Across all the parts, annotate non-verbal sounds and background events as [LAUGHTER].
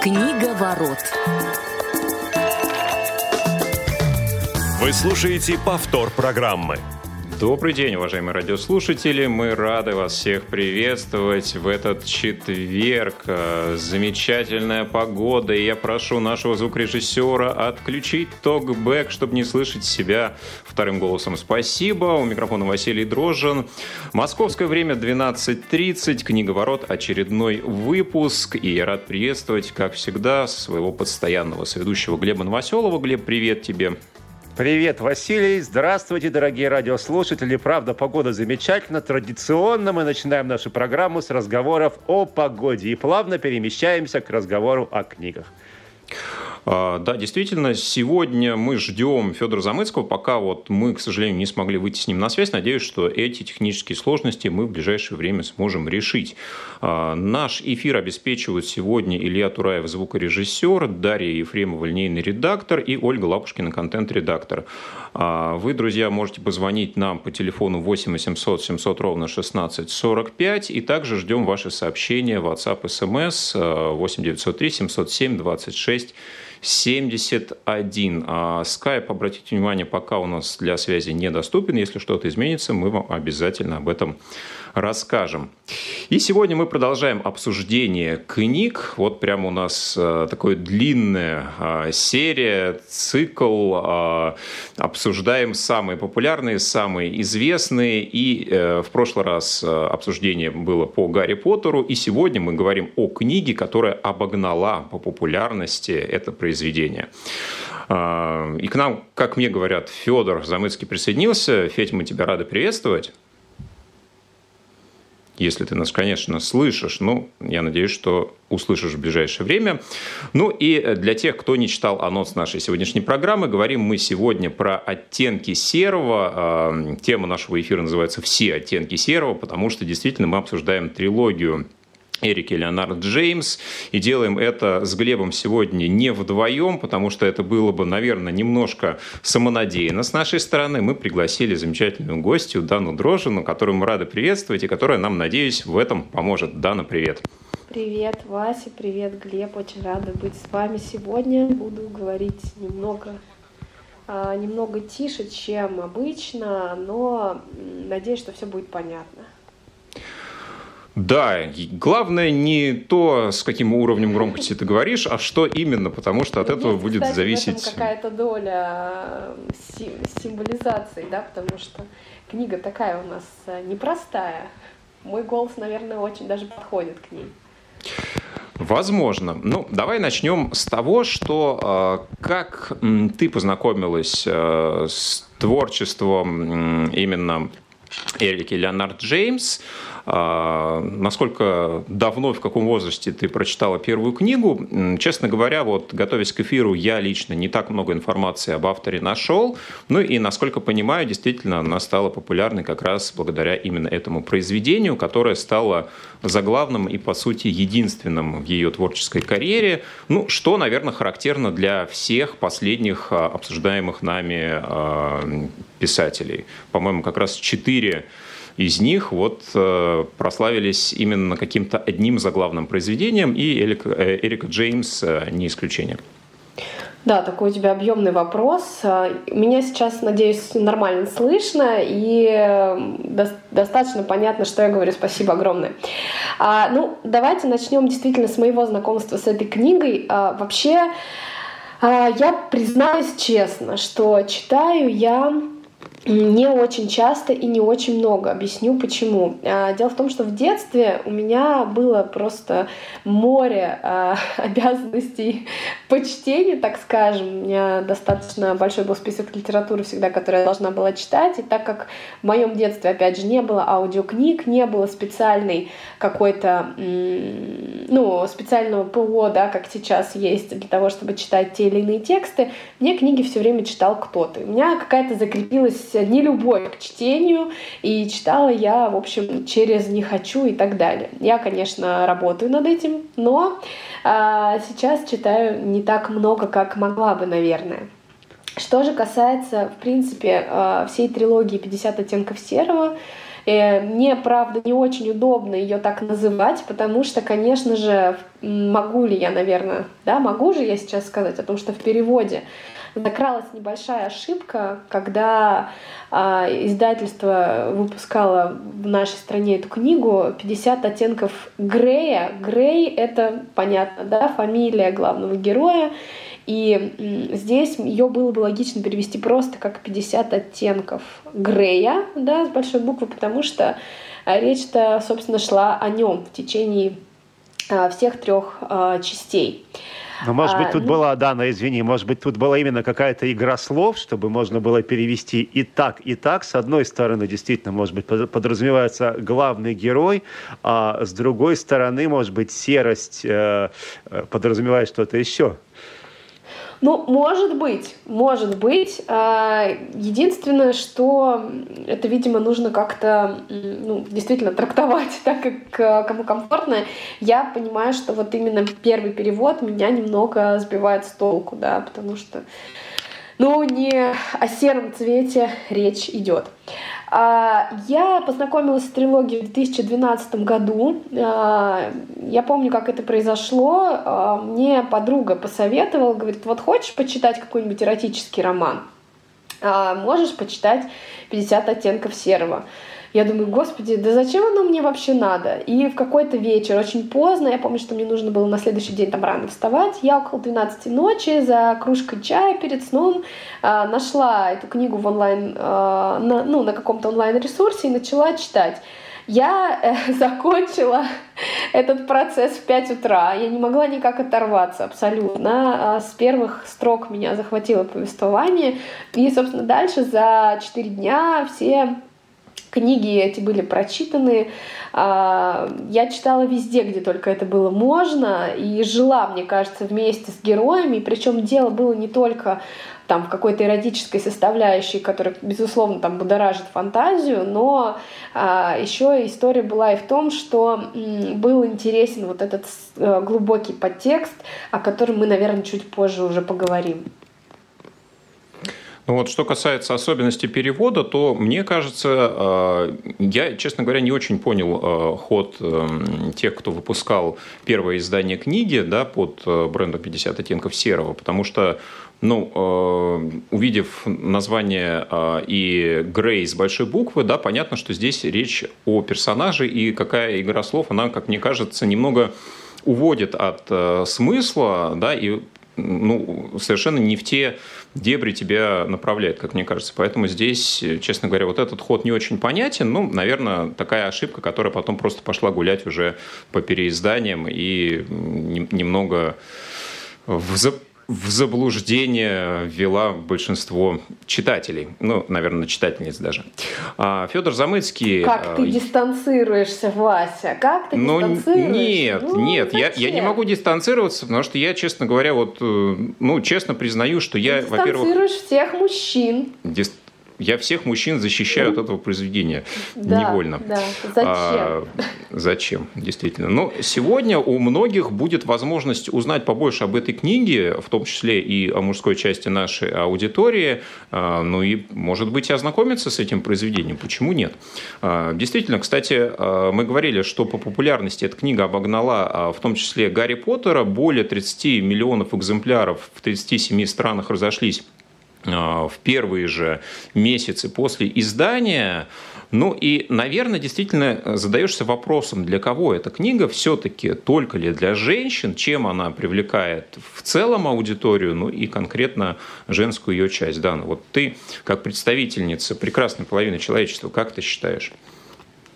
Книга ворот. Вы слушаете повтор программы. Добрый день, уважаемые радиослушатели. Мы рады вас всех приветствовать в этот четверг. Э, замечательная погода, и я прошу нашего звукорежиссера отключить токбэк, чтобы не слышать себя вторым голосом. Спасибо. У микрофона Василий Дрожжин. Московское время 12.30. Книга ворот. Очередной выпуск. И я рад приветствовать, как всегда, своего постоянного соведущего Глеба Новоселова. Глеб, привет тебе. Привет, Василий. Здравствуйте, дорогие радиослушатели. Правда, погода замечательна. Традиционно мы начинаем нашу программу с разговоров о погоде и плавно перемещаемся к разговору о книгах. А, да, действительно, сегодня мы ждем Федора Замыцкого, пока вот мы, к сожалению, не смогли выйти с ним на связь. Надеюсь, что эти технические сложности мы в ближайшее время сможем решить. А, наш эфир обеспечивают сегодня Илья Тураев, звукорежиссер, Дарья Ефремова, линейный редактор и Ольга Лапушкина, контент-редактор. А, вы, друзья, можете позвонить нам по телефону 8 800 700 ровно 16 45 и также ждем ваши сообщения в WhatsApp, SMS 8 903 707 26 71. А Skype, обратите внимание, пока у нас для связи недоступен. Если что-то изменится, мы вам обязательно об этом расскажем. И сегодня мы продолжаем обсуждение книг. Вот прямо у нас э, такая длинная э, серия, цикл. Э, обсуждаем самые популярные, самые известные. И в прошлый раз обсуждение было по Гарри Поттеру. И сегодня мы говорим о книге, которая обогнала по популярности это произведение. И к нам, как мне говорят, Федор Замыцкий присоединился. Федь, мы тебя рады приветствовать если ты нас, конечно, слышишь. Ну, я надеюсь, что услышишь в ближайшее время. Ну и для тех, кто не читал анонс нашей сегодняшней программы, говорим мы сегодня про оттенки серого. А, тема нашего эфира называется «Все оттенки серого», потому что действительно мы обсуждаем трилогию Эрик и Леонард Джеймс. И делаем это с Глебом сегодня не вдвоем, потому что это было бы, наверное, немножко самонадеянно с нашей стороны. Мы пригласили замечательную гостью Дану Дрожину, которую мы рады приветствовать и которая нам, надеюсь, в этом поможет. Дана, привет. Привет, Вася, привет, Глеб. Очень рада быть с вами сегодня. Буду говорить немного а, немного тише, чем обычно, но надеюсь, что все будет понятно. Да, главное не то, с каким уровнем громкости ты говоришь, а что именно, потому что от Есть, этого будет кстати, зависеть... какая-то доля символизации, да, потому что книга такая у нас э, непростая. Мой голос, наверное, очень даже подходит к ней. Возможно. Ну, давай начнем с того, что э, как ты познакомилась э, с творчеством э, именно Эрики Леонард Джеймс, а, насколько давно, в каком возрасте ты прочитала первую книгу? Честно говоря, вот готовясь к эфиру, я лично не так много информации об авторе нашел. Ну и, насколько понимаю, действительно она стала популярной как раз благодаря именно этому произведению, которое стало заглавным и, по сути, единственным в ее творческой карьере. Ну, что, наверное, характерно для всех последних а, обсуждаемых нами а, писателей. По-моему, как раз четыре из них вот э, прославились именно каким-то одним заглавным произведением, и Эрик, э, Эрика Джеймс э, не исключение. Да, такой у тебя объемный вопрос. Меня сейчас, надеюсь, нормально слышно и до достаточно понятно, что я говорю. Спасибо огромное. А, ну, давайте начнем действительно с моего знакомства с этой книгой. А, вообще, а, я признаюсь честно, что читаю я не очень часто и не очень много. Объясню почему. А, дело в том, что в детстве у меня было просто море э, [LAUGHS] обязанностей по чтению, так скажем. У меня достаточно большой был список литературы всегда, которую я должна была читать. И так как в моем детстве, опять же, не было аудиокниг, не было специальной какой-то, ну, специального ПО, да, как сейчас есть, для того, чтобы читать те или иные тексты, мне книги все время читал кто-то. У меня какая-то закрепилась не любовь к чтению, и читала я, в общем, через «не хочу» и так далее. Я, конечно, работаю над этим, но а, сейчас читаю не так много, как могла бы, наверное. Что же касается, в принципе, а, всей трилогии «50 оттенков серого», Э, мне, правда, не очень удобно ее так называть, потому что, конечно же, могу ли я, наверное, да, могу же я сейчас сказать о том, что в переводе закралась небольшая ошибка, когда э, издательство выпускало в нашей стране эту книгу «50 оттенков Грея». Грей — это, понятно, да, фамилия главного героя, и здесь ее было бы логично перевести просто как 50 оттенков Грея, да, с большой буквы, потому что речь-то, собственно, шла о нем в течение всех трех а, частей. Ну, может быть, тут а, ну... была, Дана, извини, может быть, тут была именно какая-то игра слов, чтобы можно было перевести и так, и так. С одной стороны, действительно, может быть, подразумевается главный герой, а с другой стороны, может быть, серость э, э подразумевает что-то еще. Ну, может быть, может быть. А, единственное, что это, видимо, нужно как-то ну, действительно трактовать [LAUGHS] так, как кому комфортно. Я понимаю, что вот именно первый перевод меня немного сбивает с толку, да, потому что ну, не о сером цвете речь идет. А, я познакомилась с трилогией в 2012 году. А, я помню, как это произошло. А, мне подруга посоветовала, говорит, вот хочешь почитать какой-нибудь эротический роман? Можешь почитать «50 оттенков серого». Я думаю, господи, да зачем оно мне вообще надо? И в какой-то вечер, очень поздно, я помню, что мне нужно было на следующий день там рано вставать, я около 12 ночи за кружкой чая перед сном э, нашла эту книгу в онлайн, э, на, ну, на каком-то онлайн-ресурсе и начала читать. Я э, [LAUGHS] закончила этот процесс в 5 утра. Я не могла никак оторваться абсолютно. А с первых строк меня захватило повествование. И, собственно, дальше за 4 дня все Книги эти были прочитаны. А, я читала везде, где только это было можно, и жила, мне кажется, вместе с героями. Причем дело было не только там в какой-то эротической составляющей, которая, безусловно, там будоражит фантазию, но а, еще история была и в том, что был интересен вот этот а, глубокий подтекст, о котором мы, наверное, чуть позже уже поговорим. Ну вот, что касается особенностей перевода, то мне кажется, э, я, честно говоря, не очень понял э, ход эм, тех, кто выпускал первое издание книги да, под э, брендом 50 оттенков серого, потому что ну, увидев название и Грей с большой буквы, да, понятно, что здесь речь о персонаже, и какая игра слов, она, как мне кажется, немного уводит от смысла, да, и ну, совершенно не в те дебри тебя направляет, как мне кажется. Поэтому здесь, честно говоря, вот этот ход не очень понятен. Ну, наверное, такая ошибка, которая потом просто пошла гулять уже по переизданиям и немного в в заблуждение ввела большинство читателей. Ну, наверное, читательниц даже. А, Федор Замыцкий... Как а, ты дистанцируешься, Вася? Как ты ну, дистанцируешься? Нет, ну, нет, я, я не могу дистанцироваться, потому что я, честно говоря, вот, э, ну, честно признаю, что я, во-первых... Дистанцируешь всех мужчин. Дис я всех мужчин защищаю от этого произведения да, невольно. Да. Зачем? А, зачем, действительно. Но сегодня у многих будет возможность узнать побольше об этой книге, в том числе и о мужской части нашей аудитории, а, ну и, может быть, и ознакомиться с этим произведением. Почему нет? А, действительно, кстати, а, мы говорили, что по популярности эта книга обогнала в том числе Гарри Поттера. Более 30 миллионов экземпляров в 37 странах разошлись а, в первые же месяцы после издания. Ну и, наверное, действительно задаешься вопросом, для кого эта книга все-таки только ли для женщин, чем она привлекает в целом аудиторию, ну и конкретно женскую ее часть. Да, ну вот ты, как представительница прекрасной половины человечества, как ты считаешь?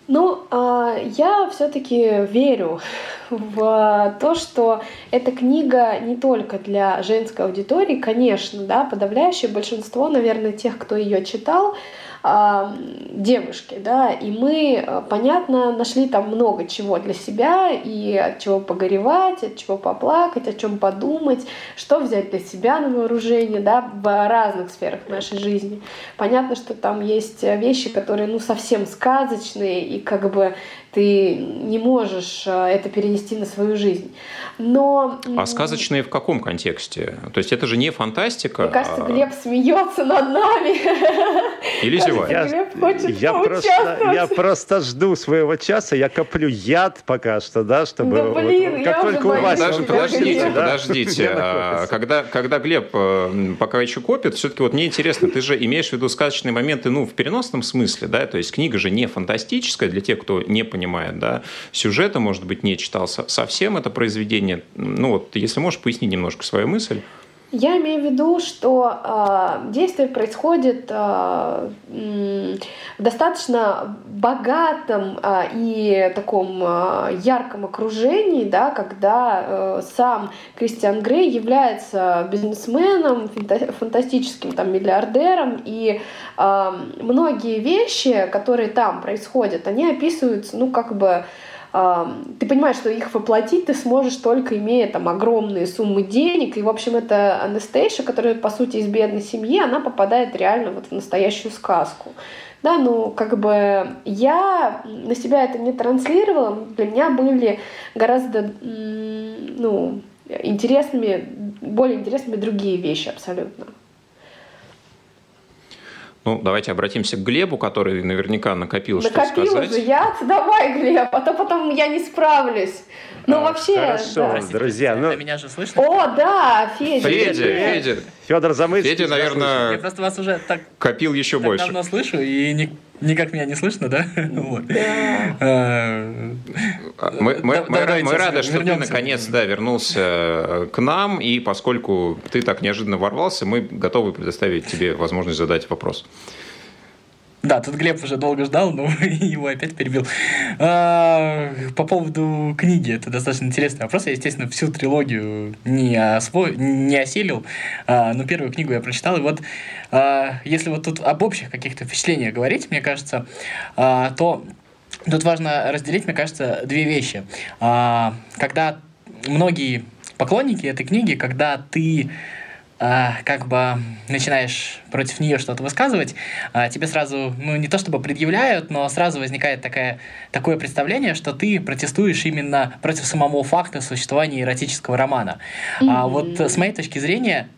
Ну, а, я все-таки верю в то, что эта книга не только для женской аудитории, конечно, да, подавляющее большинство, наверное, тех, кто ее читал, девушки, да, и мы, э, понятно, нашли там много чего для себя, и от чего погоревать, от чего поплакать, о чем подумать, что взять для себя на вооружение, да, в разных сферах нашей жизни. Понятно, что там есть вещи, которые, ну, совсем сказочные, и как бы ты не можешь э, это перенести на свою жизнь. Но... А сказочные в каком контексте? То есть это же не фантастика. Мне кажется, а... Глеб смеется над нами. Или зевает. Я, Глеб хочет я, просто, я просто жду своего часа, я коплю яд пока что, да, чтобы... Да, блин, вот, как только у вас... Подожди, подождите, да? подождите. А, когда, когда Глеб э, пока еще копит, все-таки вот мне интересно, ты же имеешь в виду сказочные моменты, ну, в переносном смысле, да, то есть книга же не фантастическая для тех, кто не понимает, да, сюжета, может быть, не читался совсем это произведение. Ну, вот, если можешь, пояснить немножко свою мысль. Я имею в виду, что э, действие происходит э, в достаточно богатом э, и таком э, ярком окружении, да, когда э, сам Кристиан Грей является бизнесменом, фантастическим там, миллиардером, и э, многие вещи, которые там происходят, они описываются, ну, как бы ты понимаешь, что их воплотить ты сможешь только имея там огромные суммы денег. И, в общем, это Анастейша, которая, по сути, из бедной семьи, она попадает реально вот в настоящую сказку. Да, ну, как бы я на себя это не транслировала. Для меня были гораздо, ну, интересными, более интересными другие вещи абсолютно. Ну, давайте обратимся к Глебу, который наверняка накопил, накопил что сказать. Накопил же я, давай, Глеб, а то потом я не справлюсь. Ну, а, вообще, Хорошо, да. друзья. Ну... Меня же слышно? О, да, Федя. Федя, Федя. Федор Замыцкий. Федя, наверное, я просто вас уже так копил еще так больше. давно слышу, и не, никак меня не слышно, да? вот. А, мы, рады, что ты наконец да, вернулся э, к нам, и поскольку ты так неожиданно ворвался, мы готовы предоставить тебе возможность задать вопрос. Да, тут Глеб уже долго ждал, но [LAUGHS] его опять перебил. А, по поводу книги, это достаточно интересный вопрос. Я, естественно, всю трилогию не, осво... не осилил, а, но первую книгу я прочитал. И вот а, если вот тут об общих каких-то впечатлениях говорить, мне кажется, а, то тут важно разделить, мне кажется, две вещи. А, когда многие поклонники этой книги, когда ты как бы начинаешь против нее что-то высказывать, а, тебе сразу, ну не то чтобы предъявляют, но сразу возникает такая, такое представление, что ты протестуешь именно против самого факта существования эротического романа. Mm-hmm. А вот с моей точки зрения,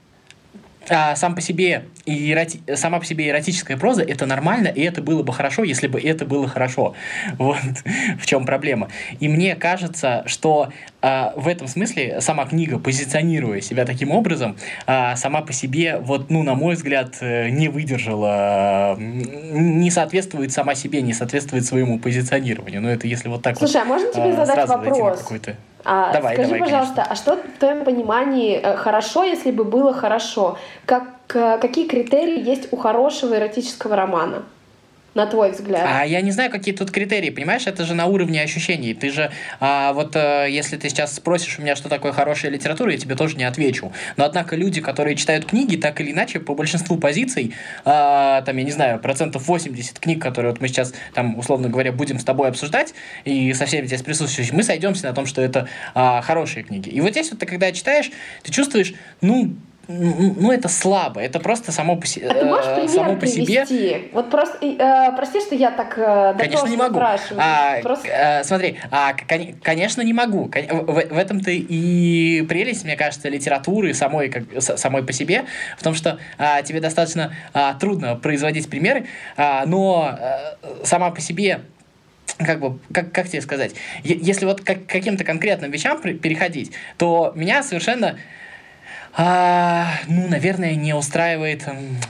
а, сам по себе и эроти... сама по себе эротическая проза это нормально, и это было бы хорошо, если бы это было хорошо. Вот в чем проблема. И мне кажется, что а, в этом смысле сама книга, позиционируя себя таким образом, а, сама по себе, вот, ну, на мой взгляд, э, не выдержала, не соответствует сама себе, не соответствует своему позиционированию. Но это если вот так Слушай, вот, а можно тебе а, задать вопрос? А, давай, скажи, давай, пожалуйста, конечно. а что в твоем понимании э, хорошо, если бы было хорошо? Как, какие критерии есть у хорошего эротического романа? На твой взгляд? А я не знаю, какие тут критерии, понимаешь? Это же на уровне ощущений. Ты же, а, вот а, если ты сейчас спросишь у меня, что такое хорошая литература, я тебе тоже не отвечу. Но однако люди, которые читают книги, так или иначе, по большинству позиций, а, там, я не знаю, процентов 80 книг, которые вот мы сейчас, там, условно говоря, будем с тобой обсуждать, и со всеми здесь присутствующими, мы сойдемся на том, что это а, хорошие книги. И вот здесь вот ты, когда читаешь, ты чувствуешь, ну, ну, это слабо, это просто само по, себе. а ты можешь пример само по себе. Вот просто, э, прости, что я так э, Конечно, не могу. А, просто... э, смотри, а, конечно, не могу. В, в этом-то и прелесть, мне кажется, литературы самой, как, самой по себе, в том, что а, тебе достаточно а, трудно производить примеры, а, но а, сама по себе как бы, как, как тебе сказать, если вот к каким-то конкретным вещам переходить, то меня совершенно а, ну, наверное, не устраивает,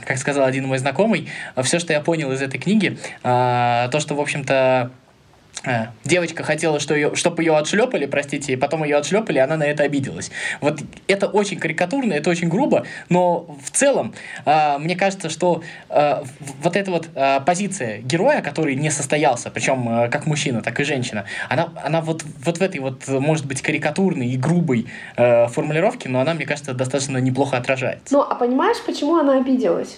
как сказал один мой знакомый, все, что я понял из этой книги, а, то, что, в общем-то, девочка хотела, что ее, чтобы ее отшлепали, простите, и потом ее отшлепали, и она на это обиделась. Вот это очень карикатурно, это очень грубо, но в целом э, мне кажется, что э, вот эта вот э, позиция героя, который не состоялся, причем э, как мужчина, так и женщина, она, она вот, вот в этой вот, может быть, карикатурной и грубой э, формулировке, но она, мне кажется, достаточно неплохо отражается. Ну, а понимаешь, почему она обиделась?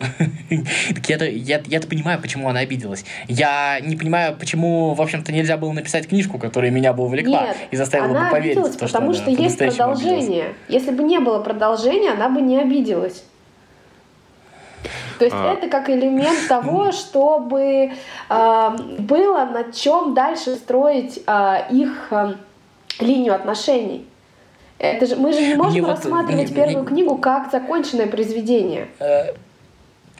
Так я-то, я, я-то понимаю, почему она обиделась. Я не понимаю, почему, в общем-то, нельзя было написать книжку, которая меня бы увлекла Нет, и заставила она бы поверить обиделась, то, потому что, что есть продолжение. обиделась. Если бы не было продолжения, она бы не обиделась. То есть а... это как элемент того, [LAUGHS] чтобы э, было на чем дальше строить э, их э, линию отношений. Это же, мы же не можем мне рассматривать вот, первую мне, книгу как законченное произведение. Э,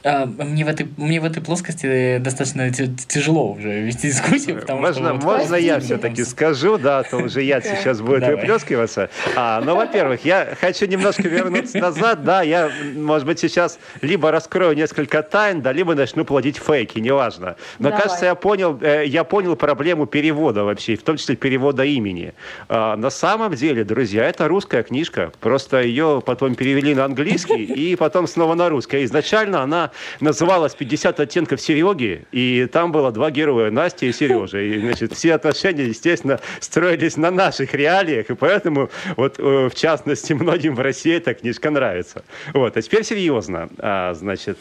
а, мне, в этой, мне в этой плоскости достаточно тяжело уже вести дискуссию, потому можно, что... Вот можно я все-таки скажу, да, то уже я сейчас будет выплескиваться. А, ну, во-первых, я хочу немножко вернуться назад, да, я, может быть, сейчас либо раскрою несколько тайн, да, либо начну плодить фейки, неважно. Но, Давай. кажется, я понял, э, я понял проблему перевода вообще, в том числе перевода имени. А, на самом деле, друзья, это русская книжка, просто ее потом перевели на английский и потом снова на русский. А изначально она называлась «50 оттенков Сереги», и там было два героя, Настя и Сережа. И, значит, все отношения, естественно, строились на наших реалиях, и поэтому, вот, э, в частности, многим в России эта книжка нравится. Вот, а теперь серьезно. А, значит,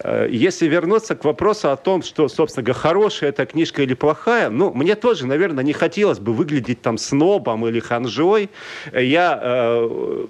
э, если вернуться к вопросу о том, что, собственно говоря, хорошая эта книжка или плохая, ну, мне тоже, наверное, не хотелось бы выглядеть там снобом или ханжой. Я э,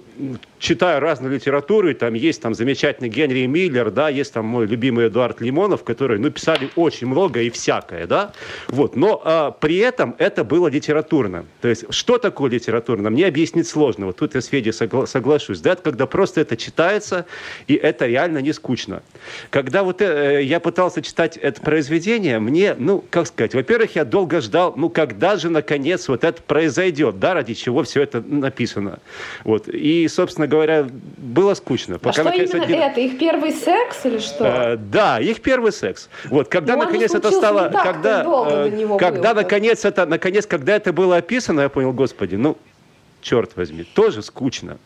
читаю разную литературу, и там есть там замечательный Генри Миллер, да, есть там мой любимый Эдуард Лимонов, которые, ну, писали очень много и всякое, да, вот, но а, при этом это было литературно. То есть, что такое литературно, мне объяснить сложно. Вот тут я с Федей согла- соглашусь, да, когда просто это читается, и это реально не скучно. Когда вот э, я пытался читать это произведение, мне, ну, как сказать, во-первых, я долго ждал, ну, когда же, наконец, вот это произойдет, да, ради чего все это написано. Вот, и, собственно говоря, было скучно. Пока, а что наконец, именно один... это? Их первый секс или что? Э, да, их первый секс. Вот, когда Но наконец это стало, когда, э, когда наконец это, наконец, когда это было описано, я понял, господи, ну черт возьми, тоже скучно.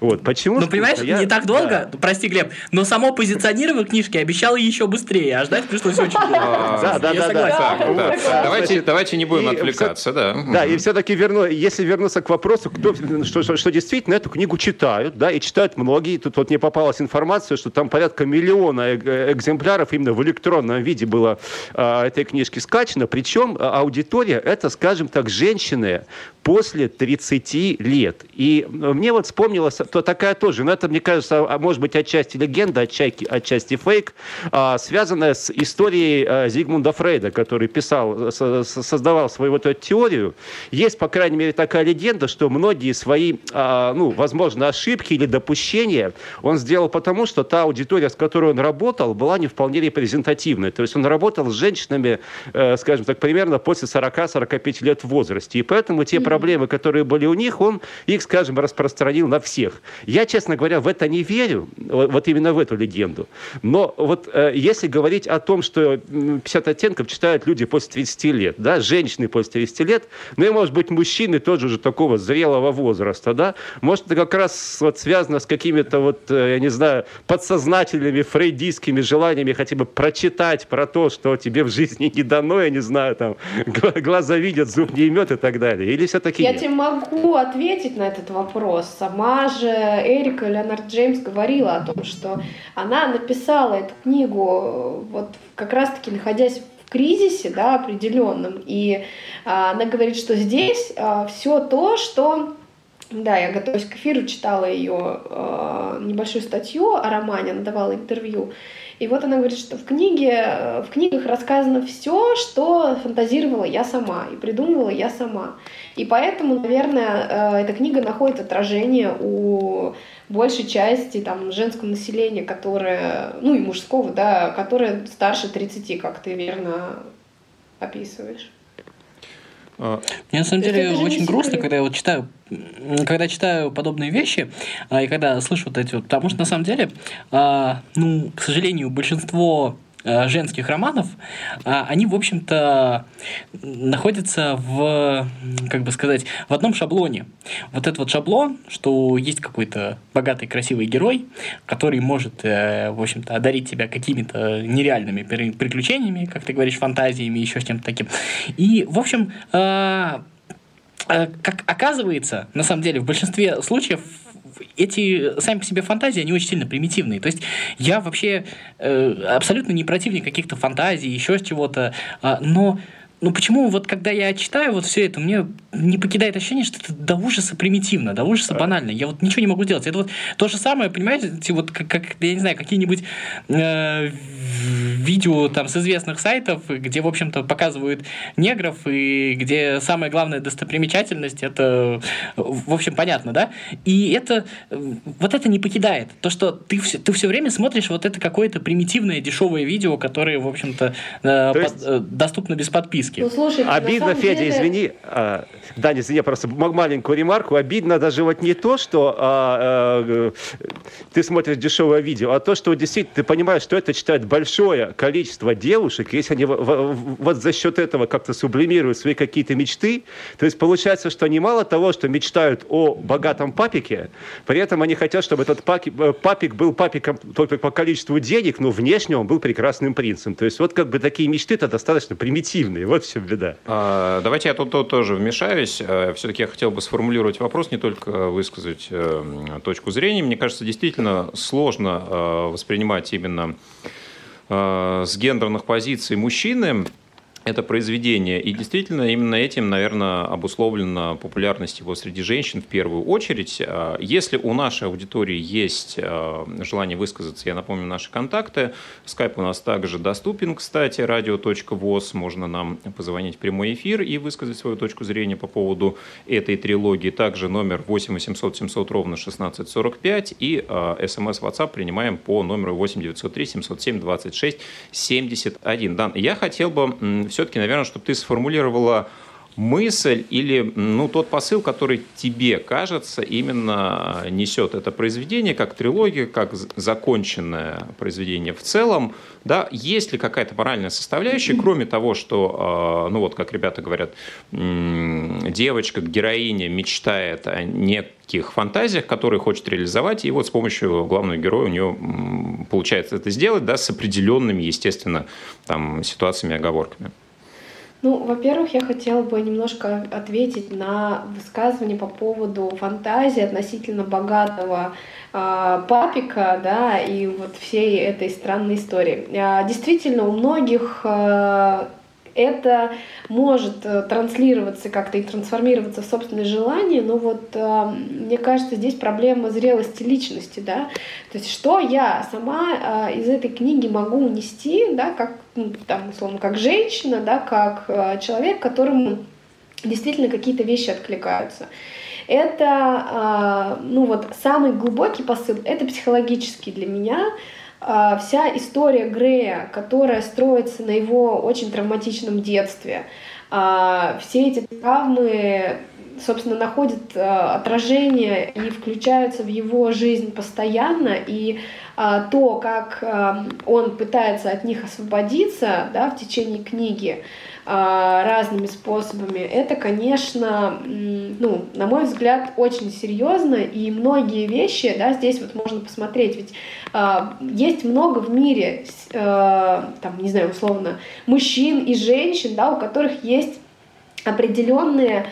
Вот, почему Ну, понимаешь, я... не так долго, да. прости, Глеб, но само позиционирование книжки обещало еще быстрее, а ждать пришлось очень долго. Да, да, да. Давайте давайте не будем отвлекаться, да. Да, и все-таки верну, если вернуться к вопросу, кто, что, что действительно эту книгу читают, да, и читают многие. Тут вот мне попалась информация, что там порядка миллиона экземпляров именно в электронном виде было а, этой книжки скачано. Причем а, аудитория это, скажем так, женщины после 30 лет. И мне вот вспомнилась то такая тоже, но это, мне кажется, а, может быть, отчасти легенда, отчасти, отчасти фейк, а, связанная с историей а, Зигмунда Фрейда, который писал, создавал свою вот эту теорию. Есть, по крайней мере, такая легенда, что многие свои, ну, возможно, ошибки или допущения он сделал потому, что та аудитория, с которой он работал, была не вполне репрезентативной. То есть он работал с женщинами, э, скажем так, примерно после 40-45 лет в возрасте. И поэтому те проблемы, которые были у них, он он их, скажем, распространил на всех. Я, честно говоря, в это не верю, вот именно в эту легенду. Но вот э, если говорить о том, что 50 оттенков читают люди после 30 лет, да, женщины после 30 лет, ну и, может быть, мужчины тоже уже такого зрелого возраста, да, может, это как раз вот связано с какими-то вот, э, я не знаю, подсознательными фрейдистскими желаниями хотя бы прочитать про то, что тебе в жизни не дано, я не знаю, там, [LAUGHS] глаза видят, зуб не имет и так далее. Или все-таки Я нет? тебе могу ответить ответить на этот вопрос. Сама же Эрика Леонард Джеймс говорила о том, что она написала эту книгу вот как раз-таки находясь в кризисе, да, определенном. И а, она говорит, что здесь а, все то, что да, я готовясь к эфиру, читала ее э, небольшую статью о романе, она давала интервью. И вот она говорит, что в книге, в книгах рассказано все, что фантазировала я сама и придумывала я сама. И поэтому, наверное, э, эта книга находит отражение у большей части там, женского населения, которое, ну и мужского, да, которое старше 30, как ты верно описываешь. А, Мне на самом деле очень грустно, когда я вот читаю, когда читаю подобные вещи, а, и когда слышу вот эти вот, потому что на самом деле, а, ну, к сожалению, большинство женских романов, а они, в общем-то, находятся в, как бы сказать, в одном шаблоне. Вот этот вот шаблон, что есть какой-то богатый, красивый герой, который может, э, в общем-то, одарить тебя какими-то нереальными приключениями, как ты говоришь, фантазиями, еще с чем-то таким. И, в общем, э, как оказывается, на самом деле, в большинстве случаев эти сами по себе фантазии, они очень сильно примитивные. То есть я вообще э, абсолютно не противник каких-то фантазий, еще чего-то, э, но ну почему вот когда я читаю вот все это, мне не покидает ощущение, что это до ужаса примитивно, до ужаса банально. Я вот ничего не могу делать. Это вот то же самое, понимаете, вот как, как я не знаю, какие-нибудь э, видео там с известных сайтов, где, в общем-то, показывают негров, и где самая главная достопримечательность, это, в общем, понятно, да? И это, вот это не покидает. То, что ты все, ты все время смотришь вот это какое-то примитивное дешевое видео, которое, в общем-то, э, есть... под, э, доступно без подписки. Ну, слушайте, Обидно, Федя, деле... извини. А, Даня, извини, просто маленькую ремарку. Обидно даже вот не то, что а, а, ты смотришь дешевое видео, а то, что действительно ты понимаешь, что это читает большое количество девушек, если они вот за счет этого как-то сублимируют свои какие-то мечты, то есть получается, что они мало того, что мечтают о богатом папике, при этом они хотят, чтобы этот э, папик был папиком только по количеству денег, но внешне он был прекрасным принцем. То есть вот как бы такие мечты-то достаточно примитивные. Вот в беда. А, давайте я тут, тут тоже вмешаюсь. Э, Все-таки я хотел бы сформулировать вопрос, не только высказать э, точку зрения. Мне кажется, действительно сложно воспринимать именно с гендерных позиций мужчины это произведение. И действительно, именно этим, наверное, обусловлена популярность его среди женщин в первую очередь. А, если у нашей аудитории есть а, желание высказаться, я напомню наши контакты. Скайп у нас также доступен, кстати, радио.воз. Можно нам позвонить в прямой эфир и высказать свою точку зрения по поводу этой трилогии. Также номер 8 800 700 ровно 1645 и э, смс WhatsApp принимаем по номеру 8 903 707 26 71. Дан, я хотел бы все-таки, наверное, чтобы ты сформулировала мысль или ну, тот посыл, который тебе кажется именно несет это произведение, как трилогия, как законченное произведение в целом, да, есть ли какая-то моральная составляющая, кроме того, что, а, ну вот, как ребята говорят, девочка, героиня мечтает о неких фантазиях, которые хочет реализовать, и вот с помощью главного героя у нее получается это сделать, да, с определенными, естественно, там, ситуациями, оговорками. Ну, во-первых, я хотела бы немножко ответить на высказывание по поводу фантазии относительно богатого э, папика, да, и вот всей этой странной истории. Э, действительно, у многих э, это может э, транслироваться как-то и трансформироваться в собственные желания, но вот э, мне кажется, здесь проблема зрелости личности, да, то есть что я сама э, из этой книги могу унести, да, как, ну, там, условно, как женщина, да, как человек, которому действительно какие-то вещи откликаются. Это, ну вот, самый глубокий посыл, это психологический для меня, вся история Грея, которая строится на его очень травматичном детстве, а, все эти травмы, собственно, находят а, отражение и включаются в его жизнь постоянно, и то, как он пытается от них освободиться да, в течение книги, а, разными способами, это, конечно, ну, на мой взгляд, очень серьезно, и многие вещи, да, здесь вот можно посмотреть, ведь есть много в мире, э, там, не знаю, условно, мужчин и женщин, да, у которых есть определенные а,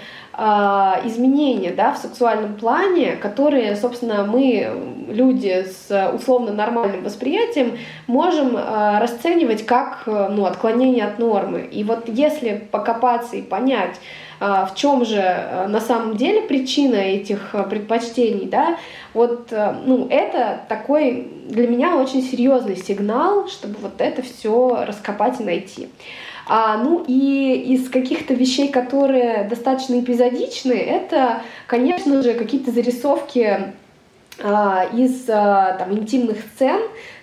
изменения да, в сексуальном плане, которые, собственно, мы, люди с условно нормальным восприятием, можем а, расценивать как ну, отклонение от нормы. И вот если покопаться и понять, а, в чем же на самом деле причина этих предпочтений, да, вот, ну, это такой для меня очень серьезный сигнал, чтобы вот это все раскопать и найти. А, ну и из каких-то вещей, которые достаточно эпизодичны, это, конечно же, какие-то зарисовки а, из а, там, интимных сцен,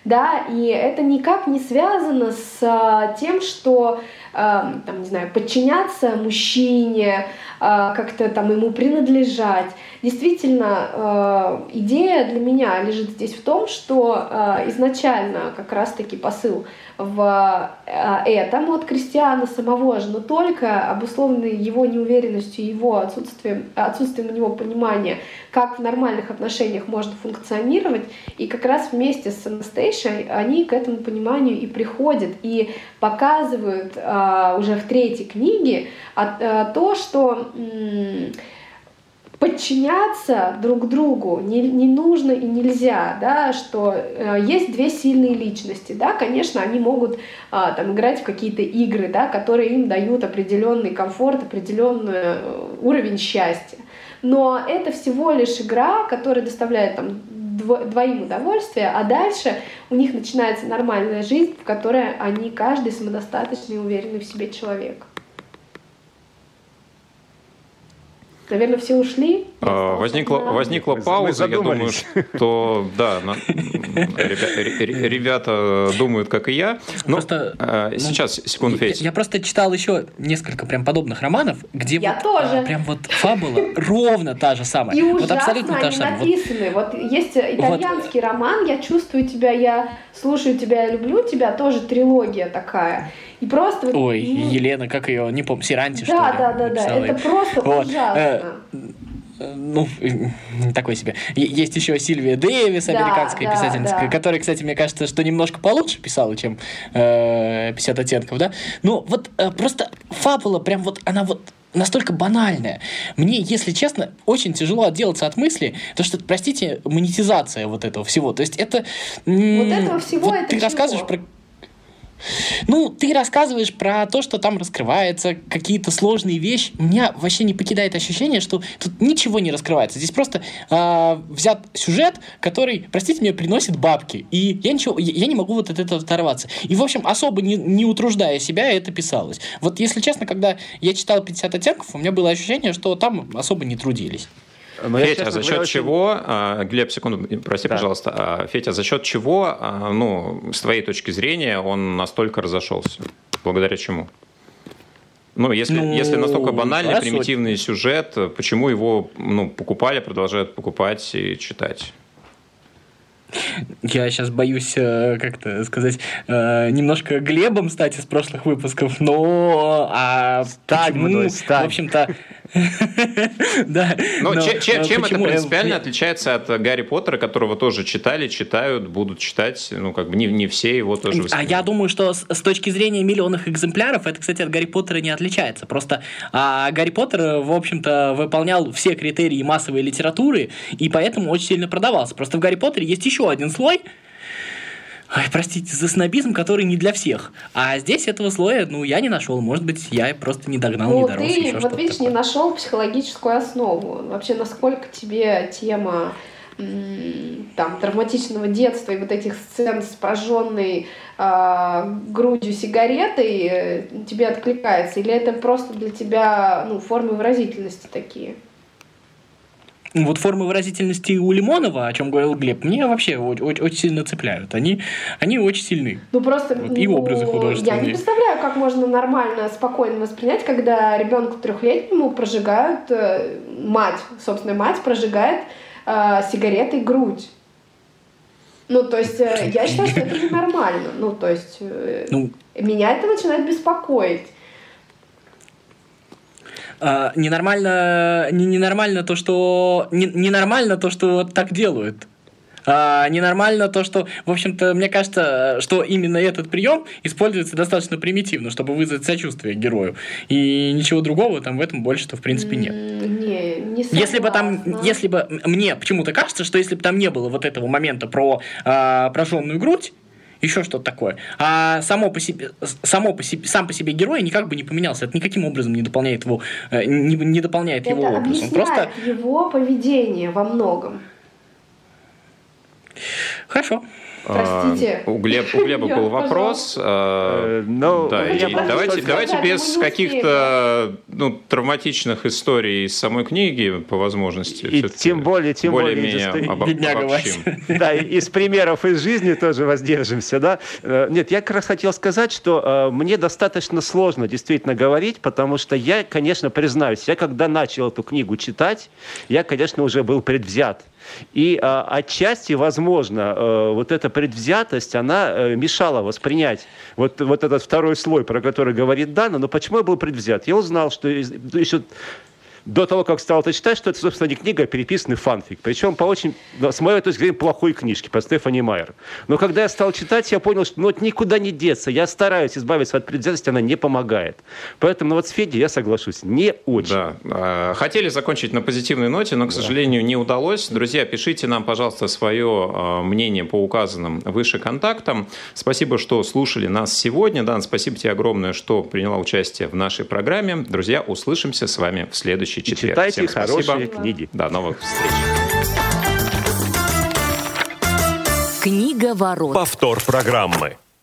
да, и это никак не связано с а, тем, что, там, не знаю, подчиняться мужчине, как-то там ему принадлежать. Действительно, идея для меня лежит здесь в том, что изначально как раз-таки посыл в этом от крестьяна самого же, но только обусловленный его неуверенностью, его отсутствием, отсутствием у него понимания, как в нормальных отношениях можно функционировать. И как раз вместе с Анастейшей они к этому пониманию и приходят, и показывают а, уже в третьей книге а, а, то, что подчиняться друг другу не, не нужно и нельзя, да, что э, есть две сильные личности, да, конечно, они могут э, там играть в какие-то игры, да, которые им дают определенный комфорт, определенный э, уровень счастья, но это всего лишь игра, которая доставляет там двоим удовольствие, а дальше у них начинается нормальная жизнь, в которой они каждый самодостаточный уверенный в себе человек. Наверное, все ушли. А, возникла, возникла пауза, я думаю, что да, на, ребята, ребята думают, как и я. Но просто, а, ну, сейчас, секунду, Федь. Я, я просто читал еще несколько прям подобных романов, где я вот, тоже. А, прям вот фабула ровно та же самая. И вот абсолютно та же самая. написаны. Вот, вот есть итальянский вот. роман «Я чувствую тебя, я слушаю тебя, я люблю тебя», тоже трилогия такая. И просто... Ой, ну, Елена, как ее, не помню, Сиранти, да, что ли? Да, да, да, это просто вот. ужасно. Э, ну, [LAUGHS] такой себе. Есть еще Сильвия Дэвис, американская да, писательница, да. которая, кстати, мне кажется, что немножко получше писала, чем э, 50 оттенков, да? Ну, вот э, просто фабула прям вот, она вот настолько банальная. Мне, если честно, очень тяжело отделаться от мысли, то что, простите, монетизация вот этого всего. То есть это... Вот этого всего вот это Ты чего? рассказываешь про ну, ты рассказываешь про то, что там раскрывается, какие-то сложные вещи. Меня вообще не покидает ощущение, что тут ничего не раскрывается. Здесь просто э, взят сюжет, который, простите меня, приносит бабки. И я ничего, я не могу вот от этого оторваться. И, в общем, особо не, не утруждая себя, это писалось. Вот, если честно, когда я читал 50 оттенков, у меня было ощущение, что там особо не трудились. Но Федя, а за счет очень... чего, а, Глеб, секунду, прости, да. пожалуйста, а, Федя, за счет чего, ну, с твоей точки зрения, он настолько разошелся? Благодаря чему? Ну, если, ну, если настолько банальный, хорошо. примитивный сюжет, почему его ну, покупали, продолжают покупать и читать? Я сейчас боюсь э, как-то сказать э, немножко Глебом стать из прошлых выпусков, но а так, ну, в общем-то, [LAUGHS] да. Но, но чем, чем это принципиально отличается от Гарри Поттера, которого тоже читали, читают, будут читать, ну, как бы не, не все его тоже А я думаю, что с, с точки зрения миллионных экземпляров, это, кстати, от Гарри Поттера не отличается. Просто а, Гарри Поттер, в общем-то, выполнял все критерии массовой литературы, и поэтому очень сильно продавался. Просто в Гарри Поттере есть еще один слой, Ой, простите, за снобизм, который не для всех. А здесь этого слоя, ну, я не нашел. Может быть, я просто не догнал, ну, не дорос. Ты, еще вот видишь, такое. не нашел психологическую основу. Вообще, насколько тебе тема там, травматичного детства и вот этих сцен с прожженной э, грудью сигаретой э, тебе откликается? Или это просто для тебя ну, формы выразительности такие? Вот формы выразительности у Лимонова, о чем говорил Глеб, мне вообще очень, очень сильно цепляют. Они, они очень сильны. Ну просто вот, и ну, образы художественные. Я не представляю, как можно нормально, спокойно воспринять, когда ребенку трехлетнему прожигают, э, мать, собственно, мать прожигает э, сигаретой грудь. Ну, то есть, э, я считаю, что это ненормально. Ну, то есть, э, ну, меня это начинает беспокоить. А, ненормально, не, ненормально то, что не, ненормально то, что так делают. А, ненормально то, что, в общем-то, мне кажется, что именно этот прием используется достаточно примитивно, чтобы вызвать сочувствие герою. И ничего другого там в этом больше-то в принципе нет. Не, не согласна. Если бы там, если бы мне почему-то кажется, что если бы там не было вот этого момента про а, прожженную грудь, еще что-то такое. А само по себе, само по себе, сам по себе герой никак бы не поменялся. Это никаким образом не дополняет его, э, не, не дополняет Это его объясняет Он просто его поведение во многом. Хорошо. Простите. А, у, Глеб, у Глеба был вопрос. А, э, ну, да, и давайте, давайте без каких-то ну, травматичных историй из самой книги, по возможности. И тем более, тем более, более менее об, обобщим. [LAUGHS] Да, из примеров из жизни тоже воздержимся, да. Э, нет, я как раз хотел сказать, что э, мне достаточно сложно действительно говорить, потому что я, конечно, признаюсь, я когда начал эту книгу читать, я, конечно, уже был предвзят. И а, отчасти, возможно, а, вот эта предвзятость, она а, мешала воспринять вот, вот этот второй слой, про который говорит Дана. Но почему я был предвзят? Я узнал, что еще до того, как стал это читать, что это, собственно, не книга, а переписанный фанфик. Причем по очень, с моей точки зрения, плохой книжке по Стефани Майер. Но когда я стал читать, я понял, что ну, вот никуда не деться. Я стараюсь избавиться от предвзятости, она не помогает. Поэтому ну, вот с Федей я соглашусь. Не очень. Да. А, хотели закончить на позитивной ноте, но, к сожалению, не удалось. Друзья, пишите нам, пожалуйста, свое а, мнение по указанным выше контактам. Спасибо, что слушали нас сегодня. Дан, спасибо тебе огромное, что приняла участие в нашей программе. Друзья, услышимся с вами в следующий четверг. читайте Всем хорошие спасибо. книги. До новых встреч. Книга ворот. Повтор программы.